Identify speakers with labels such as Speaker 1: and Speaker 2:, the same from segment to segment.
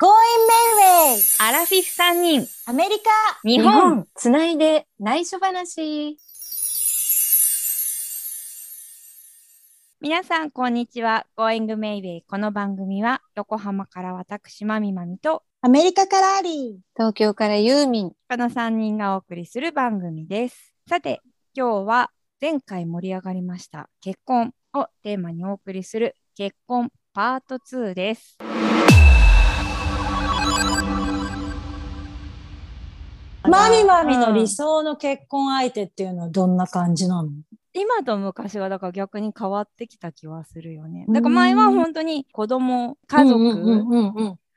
Speaker 1: Going Mayway!
Speaker 2: アラフィフ3人、
Speaker 1: アメリカ
Speaker 2: 日本。
Speaker 3: つないで内緒話。
Speaker 2: 皆さん、こんにちは。Going Mayway。この番組は、横浜から私、まみまみと、
Speaker 1: アメリカからアリ
Speaker 3: 東京からユーミン。
Speaker 2: この3人がお送りする番組です。さて、今日は前回盛り上がりました結婚をテーマにお送りする結婚パート2です。
Speaker 1: マミマミの理想の結婚相手っていうのはどんな感じなの？
Speaker 2: 今と昔はだから逆に変わってきた気はするよね。だから前は本当に子供、家族、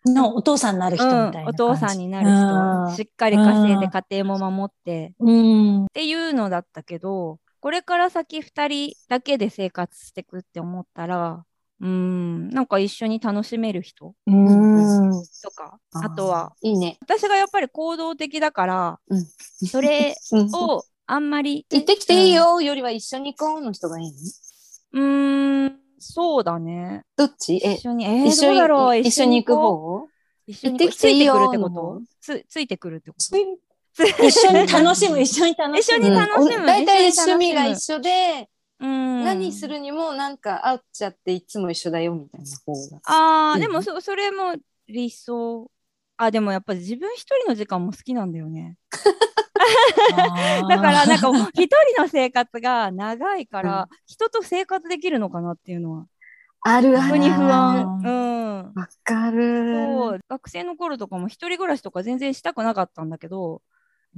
Speaker 1: のお父さんになる人みたいな
Speaker 2: うんお父さんになる人、しっかり稼いで家庭も守って
Speaker 1: うん。
Speaker 2: っていうのだったけど、これから先2人だけで生活していくって思ったら、うーん、なんか一緒に楽しめる人？
Speaker 1: うん。
Speaker 2: とか、
Speaker 3: あ
Speaker 2: とは、
Speaker 3: いいね。
Speaker 2: 私がやっぱり行動的だから、
Speaker 3: うん。
Speaker 2: それ
Speaker 3: うん。
Speaker 2: をあんまり、
Speaker 3: 行ってきていいよ。よりは一緒に行こうの人がいいの？
Speaker 2: うーん、そうだね。
Speaker 3: どっち？え
Speaker 2: 一、緒に、えー、
Speaker 3: 一緒
Speaker 2: どうだろう？
Speaker 3: に、一緒に行く
Speaker 2: こう？
Speaker 3: 方
Speaker 2: 一緒に
Speaker 3: 行ってきていいよ
Speaker 2: ついてくるってこと？つついてくるってこと？
Speaker 1: 一緒に楽しむ、一緒に楽しむ。
Speaker 2: 一緒に楽しむ。
Speaker 3: うん。大体趣味が一緒で、
Speaker 2: うん
Speaker 3: 何するにもなんか会っちゃっていつも一緒だよみたいな方が。
Speaker 2: ああ、
Speaker 3: うん
Speaker 2: でもそそれも理想。あ、でもやっぱり自分一人の時間も好きなんだよね。だからなんか一人の生活が長いから、人と生活できるのかなっていうのは
Speaker 3: あるある。
Speaker 2: 逆に不
Speaker 1: あ
Speaker 2: 安。うん。
Speaker 3: わかる。
Speaker 2: そう学生の頃とかも一人暮らしとか全然したくなかったんだけど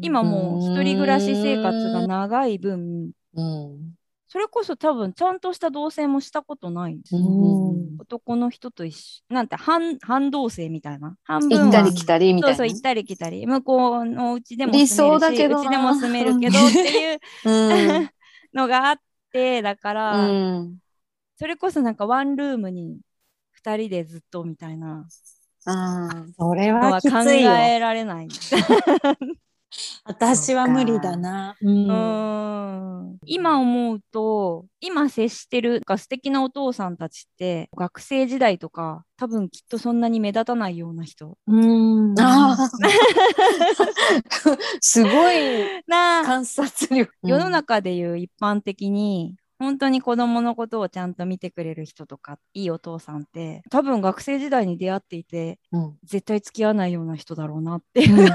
Speaker 2: 今もう一人暮らし生活が長い分
Speaker 3: うん。
Speaker 2: それこそ多分ちゃんとした同棲もしたことないんですよ
Speaker 1: うん
Speaker 2: 男の人と一緒なんて半半同棲みたいな半分は
Speaker 3: 行ったり来たりみたいな。
Speaker 2: そうそう行ったり来たり向こうのうちでも
Speaker 3: 理
Speaker 2: 住めるし
Speaker 3: 想だけどな
Speaker 2: うちでも住めるけどっていう
Speaker 3: うん。
Speaker 2: のがあってだから、
Speaker 3: うん。
Speaker 2: それこそなんかワンルームに2人でずっとみたいな
Speaker 3: あ
Speaker 1: それ
Speaker 2: のは考。えられない。
Speaker 1: 私は無理だな。うん
Speaker 2: うん今思うと今接してるか素敵なお父さんたちって学生時代とか多分きっとそんなに目立たないような人
Speaker 1: うん。
Speaker 3: すごい観察力。
Speaker 2: 世の中でいう一般的に本当に子供のことをちゃんと見てくれる人とかいいお父さんって多分学生時代に出会っていて
Speaker 3: うん。
Speaker 2: 絶対付き合わないような人だろうなっていう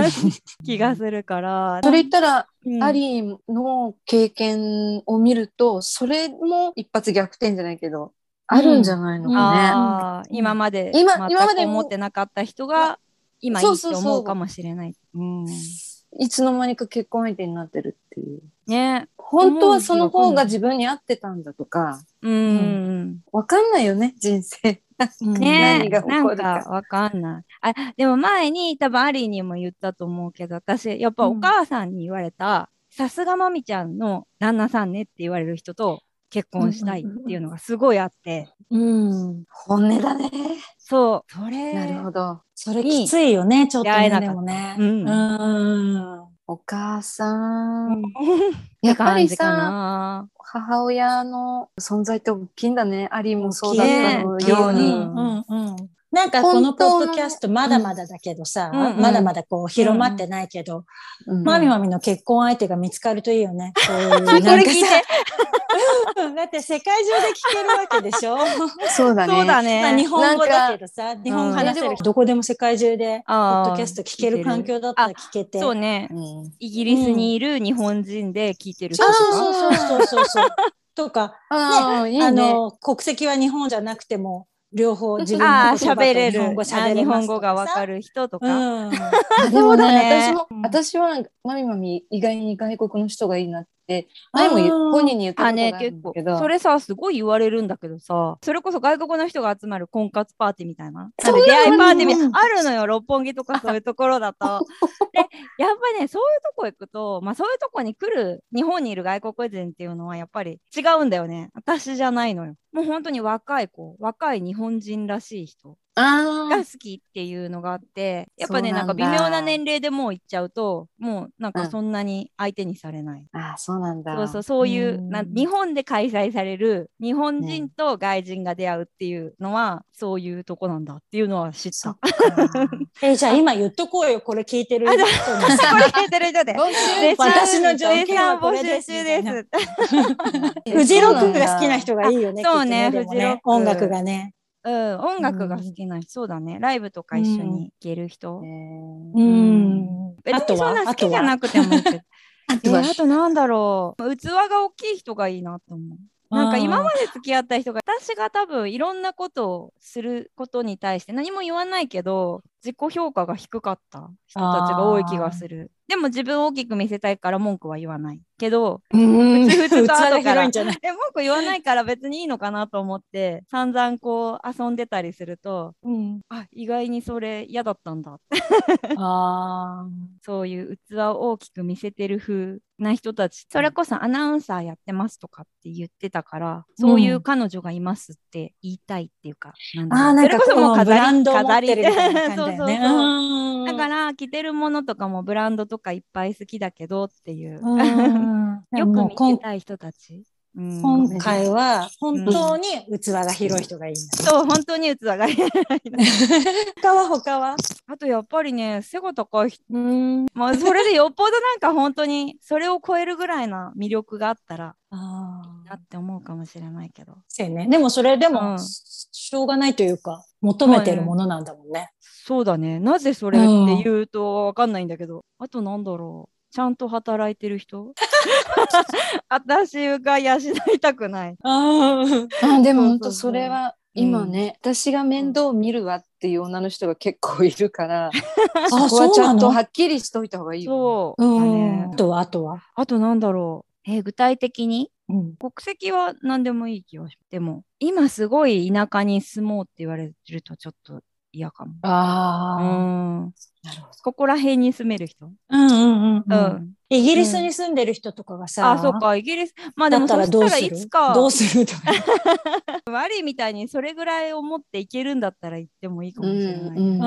Speaker 2: 気がするから。
Speaker 3: それ言ったら、
Speaker 2: うん
Speaker 3: アリーの経験を見ると、それも一発逆転じゃないけど、あるんじゃないのかね。
Speaker 1: うん
Speaker 2: 今まで
Speaker 3: 今
Speaker 2: 全
Speaker 3: 今まで
Speaker 2: 思ってなかった人が今いいって
Speaker 3: そうそうそう
Speaker 2: 思うかもしれない。うん
Speaker 3: いつの間にか結婚相手になってるっていう。
Speaker 2: ね。
Speaker 3: 本当はその方が自分に合ってたんだとか、
Speaker 2: うん。
Speaker 3: わかんないよね、人生。
Speaker 2: ね
Speaker 3: 何が起こるか
Speaker 2: わかんない。あ、でも前に多分アリーにも言ったと思うけど、私、やっぱお母さんに言われた、さすがまみちゃんの旦那さんねって言われる人と結婚したいっていうのがすごいあって、
Speaker 1: うん。
Speaker 3: 本音だね。
Speaker 2: そう、それ、
Speaker 3: なるほど。
Speaker 1: それきついよね、ちょっとね、でもね。
Speaker 2: うん
Speaker 1: うん。
Speaker 3: お母さん。
Speaker 2: うん
Speaker 3: やっぱりさ、
Speaker 2: な。
Speaker 3: 母親の存在って大きいんだね。アリーもそうだ
Speaker 1: ね
Speaker 3: ったのように。
Speaker 2: うん
Speaker 1: うんうん。なんかこのポッドキャストまだまだだけどさ、
Speaker 2: うんうん
Speaker 1: まだまだこう広まってないけど、
Speaker 3: うん
Speaker 1: マミマミの結婚相手が見つかるといいよね。こうい
Speaker 2: て
Speaker 1: だって世界中で聞けるわけでしょ。
Speaker 3: そうだね。
Speaker 2: そうだ
Speaker 1: まあ
Speaker 2: ね。
Speaker 1: 日本語だけどさ、日本語話せ
Speaker 3: うん
Speaker 1: る人どこでも世界中でポッドキャスト聞ける環境だったら聞けて。
Speaker 2: そうね。
Speaker 3: うん
Speaker 2: イギリスにいる日本人で聞いてる人
Speaker 1: そう
Speaker 2: とか
Speaker 1: そうそうそうそうそう。とか、
Speaker 3: ああ、いい
Speaker 1: あ
Speaker 3: ね。
Speaker 1: の、国籍は日本じゃなくても、両方自分
Speaker 2: ああ、
Speaker 1: の言葉
Speaker 2: れる。
Speaker 1: 日本語
Speaker 2: あ
Speaker 1: 喋れ
Speaker 2: 日本語がわか
Speaker 1: る。
Speaker 2: る人とか。
Speaker 1: うん。
Speaker 3: あでも
Speaker 2: ね
Speaker 3: ね、私も
Speaker 1: う、ん
Speaker 3: 私は、まみまみ、意外に外国の人がいいなって、前も言う
Speaker 1: あー。
Speaker 3: 本人に言ったことがある
Speaker 2: 結構
Speaker 3: んだけど、
Speaker 2: それさすごい言われるんだけどさそれこそ外国の人が集まる婚活パーティーみたいな？出会いパーティーみたい
Speaker 1: うん
Speaker 2: なあるのよ六本木とかそういうところだと。でやっぱりねそういうとこ行くと、まあ、そういうとこに来る日本にいる外国人っていうのはやっぱり違うんだよね。私じゃないのよ。もう本当に若い子若い日本人らしい人。
Speaker 3: あ
Speaker 2: が好きっていうのがあってやっぱね
Speaker 3: なん
Speaker 2: か微妙な年齢でもう行っちゃうともうなん
Speaker 3: うん
Speaker 2: かそんなに相手にされない、
Speaker 3: あ、そうなんだ。
Speaker 2: そうそうそういう
Speaker 1: うん
Speaker 2: なん日本で開催される日本人と外人が出会うっていうのは、そういうとこなんだっていうのは知った。
Speaker 1: え、じゃあ今言っとこうよ。これ聞いてる
Speaker 2: あ
Speaker 1: 人
Speaker 2: じ
Speaker 1: にさ。
Speaker 2: れ聞いてる人で。
Speaker 3: 募集
Speaker 1: 私の条件はこ
Speaker 2: 募
Speaker 1: れです
Speaker 2: 集中です。
Speaker 1: フジロックが好きな人がいいよね。
Speaker 2: そうね
Speaker 1: きっとでも
Speaker 2: フジロック
Speaker 1: 音楽がね。
Speaker 2: うん、音楽が好きな人、そうだね。ライブとか一緒に行ける人。
Speaker 3: え
Speaker 1: う
Speaker 3: ー
Speaker 1: ん。
Speaker 2: 別にそんな好きじゃなくてもいいけど。
Speaker 3: あとは？
Speaker 2: えーあとなんだろう。器が大きい人がいいなと思う。なんか今まで付き合った人が私が多分いろんなことをすることに対して何も言わないけど自己評価が低かった人たちが多い気がする。でも自分を大きく見せたいから文句は言わないけど
Speaker 1: うん。
Speaker 2: 普通と後から
Speaker 1: 器が広いんじゃない。
Speaker 2: で文句言わないから別にいいのかなと思って散々こう遊んでたりすると
Speaker 1: うん。
Speaker 2: あ意外にそれ嫌だったんだ
Speaker 1: あ
Speaker 2: そういう器を大きく見せてる風な人たち、それこそアナウンサーやってますとかって言ってたから、そういう彼女がいますって言いたいっていうか、なんだろう。それこそもう飾り、
Speaker 1: ランドを持
Speaker 2: 飾り
Speaker 1: ってるみたいな。感じだよね。
Speaker 2: そうそうそう。
Speaker 1: うん。
Speaker 2: だから着てるものとかもブランドとかいっぱい好きだけどっていう、
Speaker 1: うん
Speaker 2: よく見たい人たち。うん
Speaker 1: 今回は本当に器が広い人がいいんだ。
Speaker 2: そう、本当に器がいい。
Speaker 1: 他は他は？
Speaker 2: あとやっぱりね、背が高い人、
Speaker 1: うん。
Speaker 2: まあそれでよっぽどなんか本当にそれを超えるぐらいな魅力があったら
Speaker 1: あ
Speaker 2: なって思うかもしれないけど。
Speaker 1: そうね。でもそれで
Speaker 2: うん
Speaker 1: も、しょうがないというか、求めてるものなんだもんね。
Speaker 2: そうだね。なぜそれって言うとわかんないんだけど、あとなんだろう。ちゃんと働いてる人？私が養いたくない。
Speaker 1: あ
Speaker 3: あでも本当それは今ね、私が面倒を見るわっていう女の人が結構いるから、
Speaker 1: あ、
Speaker 3: そこはちゃんとはっきりしといた方がいいよ。
Speaker 2: そう。だ
Speaker 1: うん。
Speaker 2: ね
Speaker 1: あとは、あとは？
Speaker 2: あとなんだろう。えー具体的に？
Speaker 1: うん。
Speaker 2: 国籍は何でもいい気がします。でも、今すごい田舎に住もうって言われるとちょっと嫌かも。う
Speaker 1: ああ。
Speaker 2: ん。
Speaker 3: なるほど。
Speaker 2: ここら辺に住める人。
Speaker 1: うんうんうん
Speaker 2: う
Speaker 1: うんん。イギリスに住んでる人とかがさ、
Speaker 2: あ、そうか、イギリス。まあでも
Speaker 1: だったら
Speaker 2: そしたら
Speaker 1: どうする？
Speaker 2: いつか、
Speaker 1: どうするとか。
Speaker 2: マリーみたいにそれぐらい思っていけるんだったら行ってもいいかもしれない。
Speaker 3: うん
Speaker 1: うん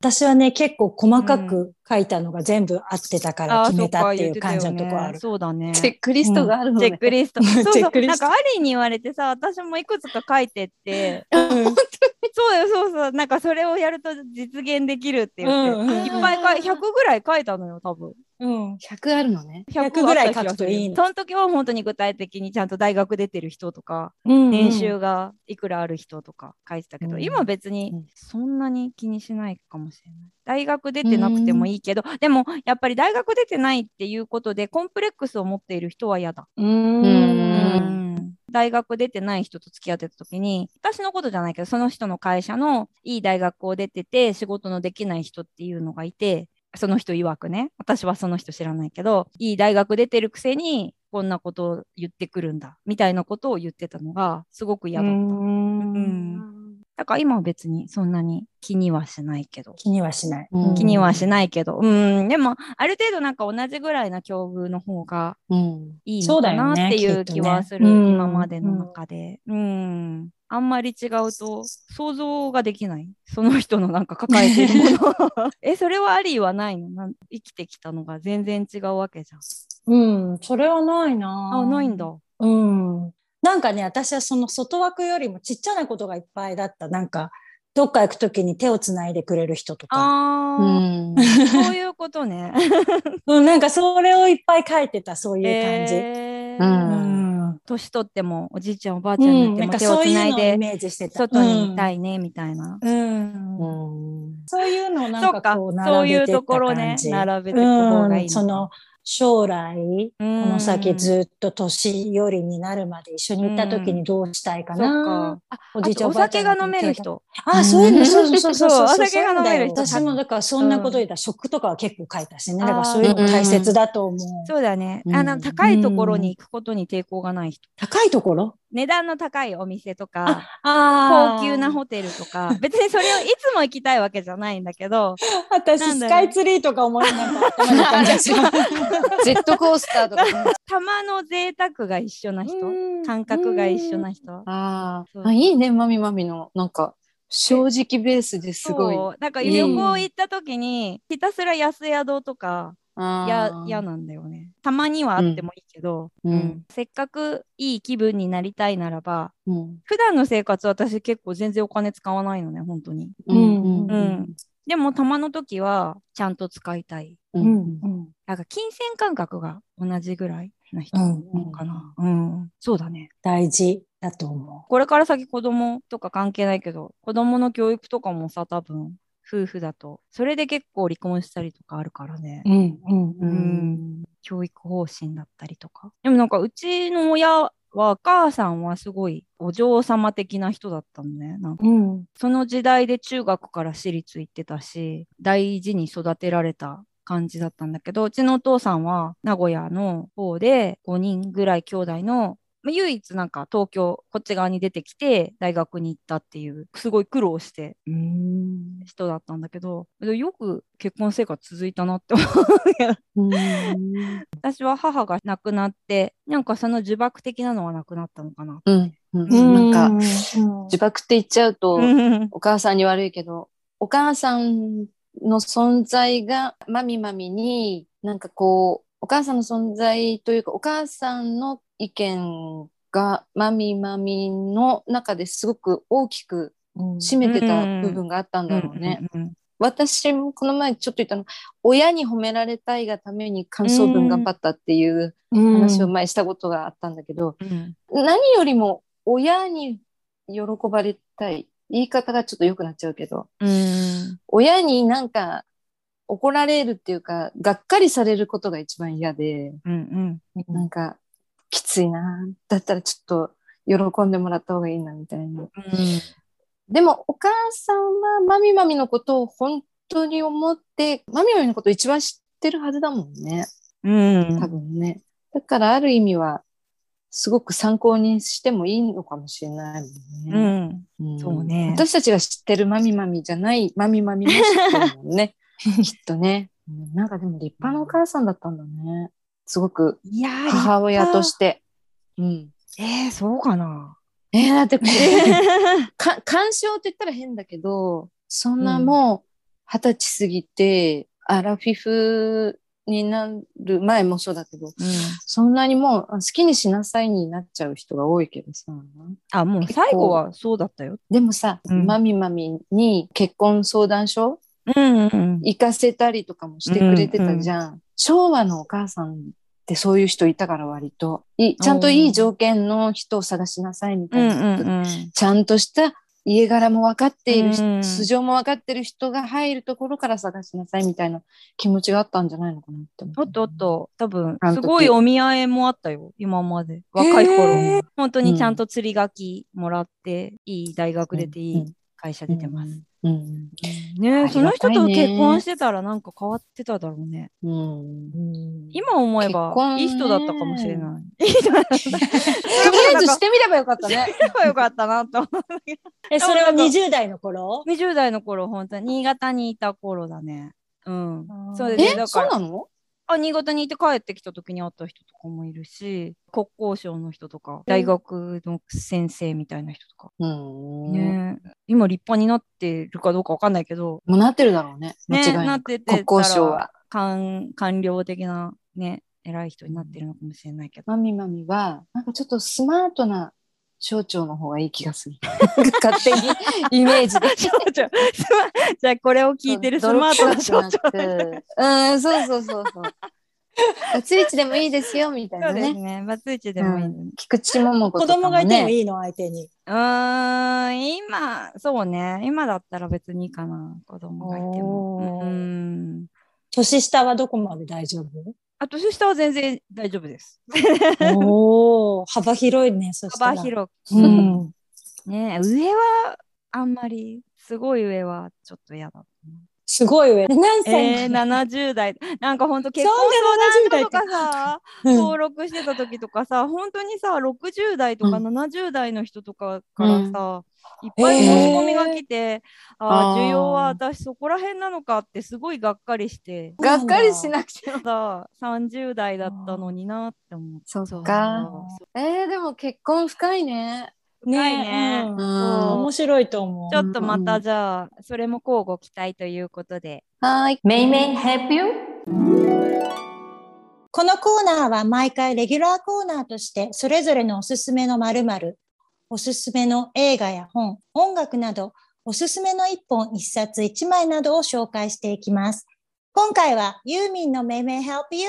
Speaker 1: 私はね、結構細かく書いたのが全部合ってたから
Speaker 2: あ
Speaker 1: 決めたっていう感じのとこある。
Speaker 2: そうだね。
Speaker 3: チェックリストがあるのね
Speaker 2: チェッ。クリスト。そう
Speaker 1: チェ
Speaker 2: そう。
Speaker 1: ックリスト
Speaker 2: なんかアリーに言われてさ、私もいくつか書いてって、そうよ、そうそう。なんかそれをやると実現できるって言って、
Speaker 1: うんうん
Speaker 2: いっぱい書い、100ぐらい書いたのよ、多分。
Speaker 1: うん。
Speaker 3: 100あるのね。
Speaker 1: 100ぐらい書くといいの
Speaker 2: その時は本当に具体的にちゃんと大学出てる人とか、
Speaker 1: うん
Speaker 2: 年収がいくらある人とか書いてたけど、
Speaker 1: うん
Speaker 2: 今別に
Speaker 3: うん
Speaker 2: そんなに気にしないかもしれない。大学出てなくてもいいけど、でもやっぱり大学出てないっていうことでコンプレックスを持っている人は嫌だ。
Speaker 1: うん。
Speaker 2: うん大学出てない人と付き合ってた時に私のことじゃないけどその人の会社のいい大学を出てて仕事のできない人っていうのがいてその人曰くね私はその人知らないけどいい大学出てるくせにこんなことを言ってくるんだみたいなことを言ってたのがすごく嫌だった。だから今は別にそんなに気にはしないけど。
Speaker 1: 気にはしない。
Speaker 3: うん
Speaker 2: 気にはしないけど、うん、でもある程度なんか同じぐらいな境遇の方が
Speaker 3: うん。
Speaker 2: いいのかなっていう気はする、
Speaker 1: ねねうん
Speaker 2: 今までの中で。うん。あんまり違うと想像ができない。その人のなんか抱えてるもの。え、それはありはないの？なん生きてきたのが全然違うわけじゃん。
Speaker 1: うん。それはないな
Speaker 2: あ、ないんだ。
Speaker 1: うん。なんかね、私はその外枠よりもちっちゃなことがいっぱいだった。なんか、どっか行くときに手をつないでくれる人とか。
Speaker 3: う
Speaker 2: あー、
Speaker 3: ん。
Speaker 2: そういうことね。
Speaker 1: うん、なんかそれをいっぱい書いてた、そういう感じ。
Speaker 2: えー
Speaker 3: うん
Speaker 1: うん。
Speaker 2: 年取ってもおじいちゃんおばあちゃんに
Speaker 1: うん、な
Speaker 2: ても手をつないで。外にいたいねみたいな。
Speaker 1: そういうのをな
Speaker 2: そうんか
Speaker 1: かこう、
Speaker 2: そういう
Speaker 1: 並べてった
Speaker 2: ところね。
Speaker 1: 感じ。
Speaker 2: 並べていく方がいい
Speaker 1: その、将来、
Speaker 2: こ
Speaker 1: この先ずっと年寄りになるまで一緒に行った時にどうしたいかな？おじいちゃん
Speaker 2: お
Speaker 1: おばあちゃん
Speaker 2: 酒が飲める人。
Speaker 1: あ、そういうの、そうそうそうそう。
Speaker 2: お酒が飲める人
Speaker 1: 私もだからそんなこと言ったら食とかは結構書いたしね。だからそういうのも大切だと思う。
Speaker 2: そうだね。
Speaker 3: うん
Speaker 2: あの、高いところに行くことに抵抗がない人。
Speaker 1: 高いところ？
Speaker 2: 値段の高いお店とか、
Speaker 1: あ
Speaker 2: 高級なホテルとか、別にそれをいつも行きたいわけじゃないんだけど、
Speaker 1: 私、スカイツリーとか思いながら
Speaker 3: ジェットコースターとかね。
Speaker 2: 玉の贅沢が一緒な人、感覚が一緒な人。
Speaker 3: ああ、いいね、マミマミの。なんか、正直ベースですごい。
Speaker 2: そう。なんか
Speaker 3: いい
Speaker 2: 旅行行った時に、ひたすら安宿とか、嫌なんだよね。たまにはあってもいいけど、
Speaker 3: うん
Speaker 2: うんせっかくいい気分になりたいならば、
Speaker 3: うん
Speaker 2: 普段の生活私結構全然お金使わないのね、本当に。
Speaker 3: うん
Speaker 1: うん
Speaker 2: うんでもたまの時はちゃんと使いたい。
Speaker 3: うん
Speaker 1: うんうん
Speaker 2: なんか金銭感覚が同じぐらいな人
Speaker 1: うん
Speaker 2: かな。うん。そうだね。
Speaker 1: 大事だと思
Speaker 2: これから先子供とか関係ないけど、子供の教育とかもさ、多分夫婦だと、それで結構離婚したりとかあるからね。
Speaker 1: う。うんうんう
Speaker 2: うんん教育方針だったりとか。でもなんかうちの親は、お母さんはすごいお嬢様的な人だったのね。なんか
Speaker 1: うん
Speaker 2: その時代で中学から私立行ってたし、大事に育てられた感じだったんだけど、うちのお父さんは名古屋の方で5人ぐらい兄弟の、まあ唯一なんか東京、こっち側に出てきて大学に行ったっていう、すごい苦労して
Speaker 1: うん。
Speaker 2: 人だったんだけど、でよく結婚生活続いたなって思う私は母が亡くなって、なんかその呪縛的なのはなくなったのかな。
Speaker 3: うん。うん。
Speaker 1: うん。
Speaker 3: なんか、
Speaker 1: うん。
Speaker 3: 呪縛って言っちゃうと、
Speaker 2: うん。
Speaker 3: お母さんに悪いけど、お母さんの存在がマミマミに、なんかこう、お母さんの存在というか、お母さんの意見がマミマミの中ですごく大きく
Speaker 1: うん。
Speaker 3: 占めてた部分があったんだろうね。
Speaker 2: うんうん
Speaker 3: 私もこの前ちょっと言ったの、親に褒められたいがために感想文頑張ったっていう話を前したことがあったんだけど、
Speaker 2: うん。
Speaker 3: 何よりも親に喜ばれたい。言い方がちょっと良くなっちゃうけど、
Speaker 2: うん。
Speaker 3: 親になんか怒られるっていうか、がっかりされることが一番嫌で、
Speaker 2: うんうん。
Speaker 3: なんかきついな。だったらちょっと喜んでもらった方がいいなみたいな。でもお母さんはマミマミのことを本当に思って、マミマミのことを一番知ってるはずだもんね。
Speaker 2: うん
Speaker 3: 多分ね。だからある意味は、すごく参考にしてもいいのかもしれないも
Speaker 2: うん
Speaker 3: ね。
Speaker 2: ん
Speaker 3: ん
Speaker 2: そうね
Speaker 3: 私たちが知ってるマミマミじゃないマミマミも知ってるもんね。きっとね。うんなんかでも立派なお母さんだったんだね。すごく母親として。うん。
Speaker 2: えー、そうかな。
Speaker 3: えーだってこれ か、干渉って言ったら変だけど、そんなもう二十歳過ぎて、アラフィフになる前もそうだけど、
Speaker 2: うん、
Speaker 3: そんなにもうあ好きにしなさいになっちゃう人が多いけどさ。
Speaker 2: あ、もう最後はそうだったよ。
Speaker 3: でもさ、
Speaker 2: うん
Speaker 3: マミマミに結婚相談所
Speaker 2: うんうん
Speaker 3: 行かせたりとかもしてくれてたじゃん。昭和のお母さんってそういう人いたから割と。いちゃんといい条件の人を探しなさいみた
Speaker 2: うん
Speaker 3: いな。
Speaker 2: うんうん。
Speaker 3: ちゃんとした家柄も分かっている人、
Speaker 2: うん
Speaker 3: 素性も分かってる人が入るところから探しなさいみたいな気持ちがあったんじゃないのかなって思う。
Speaker 2: おっとおっと、多分すごいお見合いもあったよ、今まで。若い頃
Speaker 1: へ
Speaker 2: に。本当にちゃんと釣り書きもらって、いい大学出ていい会社出てます。
Speaker 3: うん。
Speaker 2: ねその人と結婚してたらなんか変わってただろうね。
Speaker 3: うん。
Speaker 2: 今思えばいい人だったかもしれない。いい人だった。
Speaker 3: とりあえずしてみればよかったね。
Speaker 2: ればよかったなと思う。
Speaker 1: え、それは20代の頃
Speaker 2: ？20代の頃、本当に新潟にいた頃だね。うん。そうで
Speaker 3: え
Speaker 2: すね。だから、
Speaker 3: そうなの？
Speaker 2: あ、新潟にいて帰ってきた時に会った人とかもいるし、国交省の人とか、大学の先生みたいな人とか。
Speaker 3: うん。
Speaker 2: ね今立派になってるかどうかわかんないけど、
Speaker 3: もうなってるだろうね。間
Speaker 2: ね、
Speaker 3: 違いなく。
Speaker 2: なってて
Speaker 3: 国交省は。
Speaker 2: 官官僚的なね、偉い人になってるのかもしれないけど。
Speaker 3: マミマミは、なんかちょっとスマートな省庁の方がいい気がする。勝手にイメージで。
Speaker 2: 省庁すまじゃあこれを聞いてるスマートな省庁。
Speaker 3: 庁。うん、そうそうそうそう。バツイチでもいいですよ、みたいなね。
Speaker 2: ね。バツイチでもいい。
Speaker 3: 菊池桃子
Speaker 1: 子。供がいてもいいの、相手に。
Speaker 2: うーん、今、そうね。今だったら別にいいかな。子供がいても。うん。
Speaker 1: 年下はどこまで大丈夫？
Speaker 2: あ、年下は全然大丈夫です。
Speaker 1: おお、幅広いね、そしたら。
Speaker 2: 幅広く。
Speaker 1: うん。
Speaker 2: ね上はあんまりすごい上はちょっと嫌だ。
Speaker 1: すごい上。何歳
Speaker 2: えー、70代。なんかほんと結婚相談所とかさ、
Speaker 1: うん
Speaker 2: 登録してた時とかさ、本当にさ、60代とか
Speaker 3: うん
Speaker 2: 70代の人とかからさ、いっぱい申し込みが来て、ああ、
Speaker 3: あー
Speaker 2: 需要は私そこら辺なのかってすごいがっかりして、
Speaker 3: がっかりしなくても。
Speaker 2: さ、30代だったのになって思って。
Speaker 3: そっか。えー、でも結婚深いね。
Speaker 2: 深いね
Speaker 1: うん
Speaker 3: うん
Speaker 1: 面白いと思う
Speaker 2: ち。ょっとまたじゃあ、それも交互期待ということで。
Speaker 3: はーい。
Speaker 4: メイメイ help you?
Speaker 1: このコーナーは毎回レギュラーコーナーとしてそれぞれのおすすめの〇〇、おすすめの映画や本、音楽など、おすすめの一本、一冊、一枚などを紹介していきます。今回はユーミンのめいめい Help You?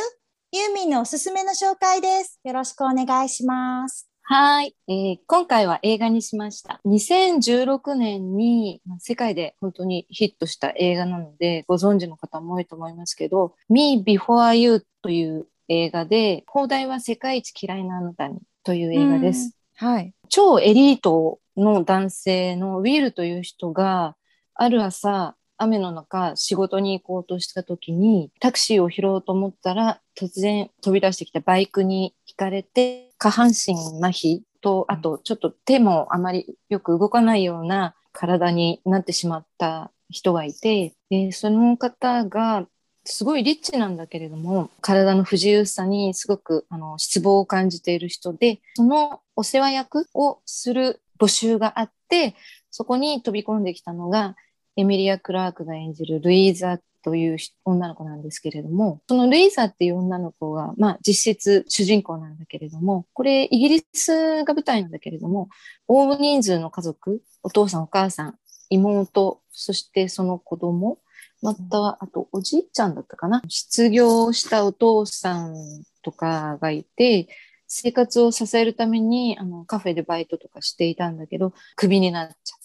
Speaker 1: ユーミンのおすすめの紹介です。よろしくお願いします。
Speaker 3: はーい、えー今回は映画にしました。2016年にまあ世界で本当にヒットした映画なので、ご存知の方も多いと思いますけど、Me Before You という映画で、放題は世界一嫌いなあなたにという映画です。
Speaker 2: はい。
Speaker 3: 超エリートの男性のウィルという人が、ある朝、雨の中、仕事に行こうとした時に、タクシーを拾おうと思ったら、突然飛び出してきたバイクにひかれて、下半身麻痺と、あとちょっと手もあまりよく動かないような体になってしまった人がいて、でその方がすごいリッチなんだけれども、体の不自由さにすごくあの失望を感じている人で、そのお世話役をする募集があって、そこに飛び込んできたのが、エミリア・クラークが演じるルイーザという女の子なんですけれども、そのルイーザっていう女の子が、まあ実質主人公なんだけれども、これイギリスが舞台なんだけれども、大人数の家族、お父さんお母さん、妹、そしてその子供、また、あとおじいちゃんだったかな。失業したお父さんとかがいて、生活を支えるためにあのカフェでバイトとかしていたんだけど、クビになっちゃう。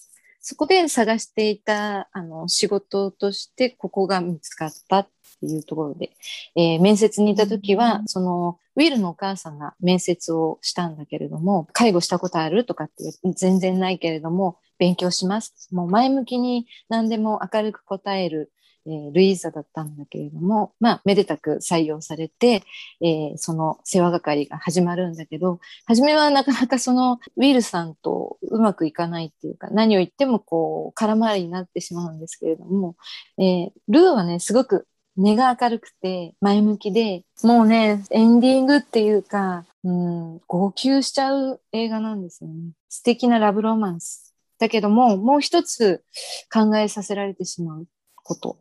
Speaker 3: そこで探していたあの仕事としてここが見つかったっていうところで、えー面接に行った時は、そのウィルのお母さんが面接をしたんだけれども、介護したことあるとかって全然ないけれども、勉強します。もう前向きに何でも明るく答える、えールイーザだったんだけれども、まあ、めでたく採用されて、えーその世話係が始まるんだけど、初めはなかなかそのウィルさんとうまくいかないっていうか、何を言ってもこう空回りになってしまうんですけれども、えールーはね、すごく根が明るくて前向きで、もうね、エンディングっていうか、うん、号泣しちゃう映画なんですよね。素敵なラブロマンス。だけども、もう一つ考えさせられてしまうこと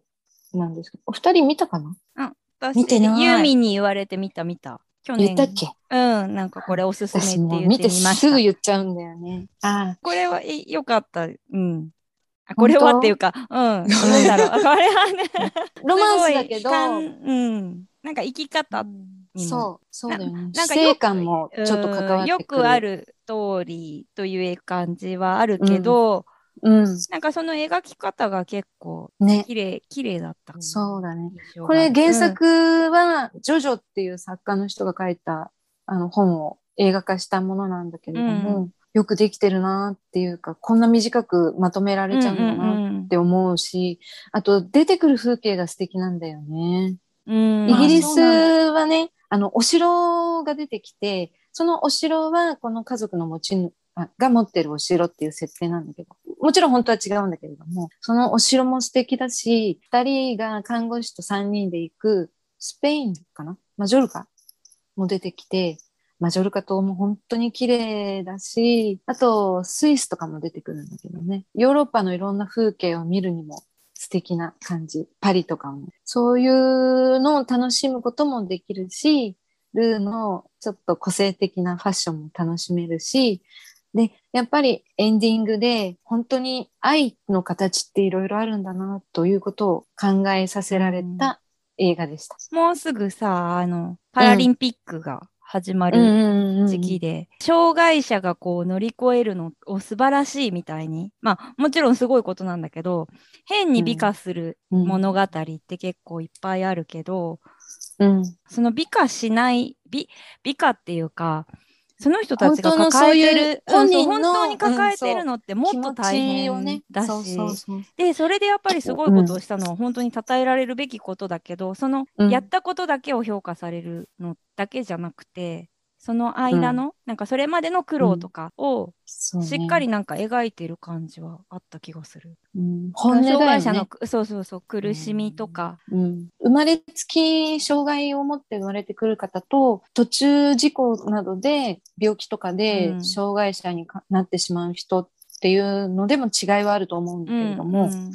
Speaker 3: なんですけど、お二人見たかな？
Speaker 2: 私
Speaker 1: 見てない
Speaker 2: ユーミンに言われて見た見た。去年。
Speaker 3: 言ったっけ？
Speaker 2: うん、なんかこれおすすめって
Speaker 3: 私も
Speaker 2: 言っ
Speaker 3: う見て
Speaker 2: てみますした
Speaker 3: ぐ。言っちゃうんだよね。ああ、
Speaker 2: これはえよかった。うん。あこれはっていうか、うん。なんだろう。これはね。
Speaker 3: ロマンスだけど、
Speaker 2: すごいかんうん。なんか生き方にも
Speaker 3: そう、そうだよね。
Speaker 2: なん
Speaker 3: 死
Speaker 2: かよく
Speaker 3: 生観もちょっと関わってくる。
Speaker 2: うんよくある通りという感じはあるけど、
Speaker 3: うん。
Speaker 2: なんかその描き方が結構
Speaker 3: ね。
Speaker 2: 綺麗綺麗だった。
Speaker 3: そうだね。これ原作は、ジョジョっていう作家の人が書いたあの本を映画化したものなんだけれども、
Speaker 2: う
Speaker 3: よくできてるなっていうか、こんな短くまとめられちゃうんだな
Speaker 2: うん
Speaker 3: って思うし、あと出てくる風景が素敵なんだよね。
Speaker 2: うん
Speaker 3: イギリスはね、あの、お城が出てきて、そのお城はこの家族の持ちが持ってるお城っていう設定なんだけど、もちろん本当は違うんだけれども、そのお城も素敵だし、二人が看護師と三人で行くスペインかな？マジョルカも出てきて、マジョルカ島も本当に綺麗だし、あとスイスとかも出てくるんだけどね、ヨーロッパのいろんな風景を見るにも素敵な感じ。パリとかも。そういうのを楽しむこともできるし、ルーのちょっと個性的なファッションも楽しめるし、で、やっぱりエンディングで本当に愛の形っていろいろあるんだなということを考えさせられた映画でした。
Speaker 2: もうすぐさ、あの、パラリンピックが始まる
Speaker 3: る
Speaker 2: 時期で、障害者がこう乗り越えるのを素晴らしいみたいに、まあもちろんすごいことなんだけど、変に美化する物語って結構いっぱいあるけど、
Speaker 3: うん。
Speaker 2: その美化しない、美、美化っていうか、その人たちが抱えてる本
Speaker 3: 本人の
Speaker 2: 当に抱えてるのってもっと大変だし、でそれでやっぱりすごいことをしたのは本当に称えられるべきことだけどその
Speaker 3: うん。
Speaker 2: やったことだけを評価されるのだけじゃなくてその間の、なんかそれまでの苦労とかをしっかりなんか描いてる感じはあった気がする。
Speaker 3: うん。本音だよ
Speaker 2: 障害者の
Speaker 3: ね、
Speaker 2: そうそうそう苦しみとか、
Speaker 3: うん、生まれつき障害を持って生まれてくる方と途中事故などで病気とかで
Speaker 2: うん。
Speaker 3: 障害者にかなってしまう人っていうのでも違いはあると思うんだけれども、
Speaker 2: うん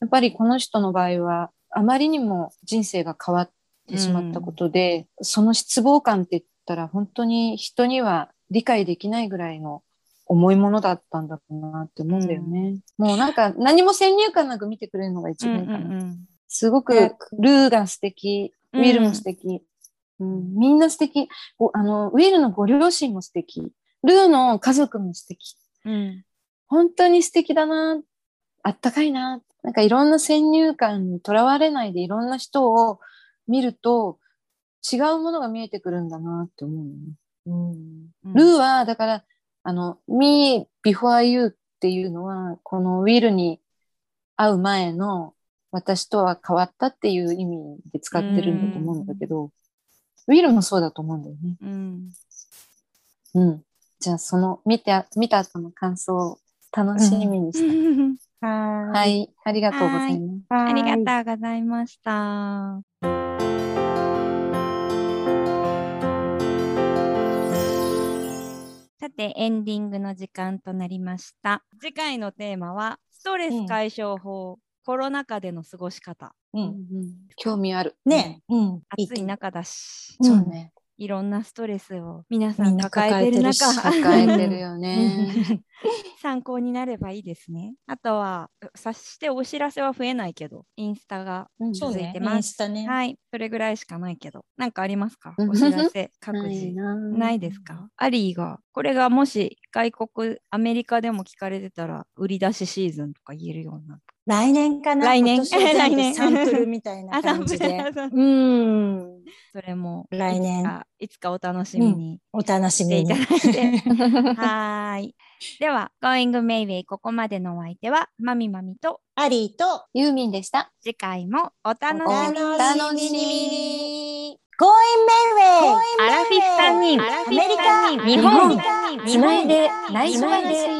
Speaker 3: やっぱりこの人の場合はあまりにも人生が変わってしまったことで、その失望感って言ったら本当に人には理解できないぐらいの重いものだったんだろうなって思うんだよね。もうなんか何も先入観なく見てくれるのが一番いいかな。
Speaker 2: うんうん
Speaker 3: すごくルーが素敵、ウィルも素敵、うんみんな素敵ごあの。ウィルのご両親も素敵。ルーの家族も素敵。
Speaker 2: うん
Speaker 3: 本当に素敵だな。あったかいな。なんかいろんな先入観にとらわれないでいろんな人を見ると違うものが見えてくるんだなって思うのね。うん
Speaker 2: うん
Speaker 3: ルーは、だから、あの、me before you っていうのは、このウィルに会う前の私とは変わったっていう意味で使ってるんだと思うんだけど、ウィルもそうだと思うんだよね。
Speaker 2: うん
Speaker 3: うん。じゃあ、その、見て、見た後の感想を楽しみにして、
Speaker 1: は
Speaker 3: はい、ありがとうございます。
Speaker 2: ありがとうございました。さて、エンディングの時間となりました。次回のテーマは、ストレス解消法、コロナ禍での過ごし方。
Speaker 1: う。
Speaker 3: うんん興味ある。
Speaker 1: ね、うん。
Speaker 2: 暑い中だし、
Speaker 1: うん
Speaker 3: そうね。
Speaker 2: いろんなストレスを皆さん抱えてる中、
Speaker 1: 抱
Speaker 3: 抱えてるよね。
Speaker 2: 参考になればいいですね。あとは、察してお知らせは増えないけど、インスタが続いて、ます。はい、それぐらいしかないけど、なんかありますか？
Speaker 3: うん
Speaker 2: お知らせ、各自。
Speaker 3: な
Speaker 2: ないですか？アリーが、これがもし外国、アメリカでも聞かれてたら、売り出しシーズンとか言えるような。
Speaker 1: 来年かな？
Speaker 2: 来年。来年。
Speaker 1: サンプルみたいな
Speaker 2: あ
Speaker 1: 感じで。う。ん。
Speaker 2: それも、
Speaker 1: 来年。
Speaker 2: いつかいつかお楽しみに
Speaker 1: お楽しみ
Speaker 2: していただ
Speaker 1: に。
Speaker 2: はーい。では、Going Mayway ここまでのお相手は、まみまみと、
Speaker 1: アリーと
Speaker 3: ユーミンでした。
Speaker 2: 次回もお楽しみ
Speaker 1: お
Speaker 2: に。
Speaker 3: 楽しみに。
Speaker 1: Going Mayway!
Speaker 2: アラフィフ3人、
Speaker 1: アメリカ
Speaker 2: 日本、
Speaker 3: つないで内緒話。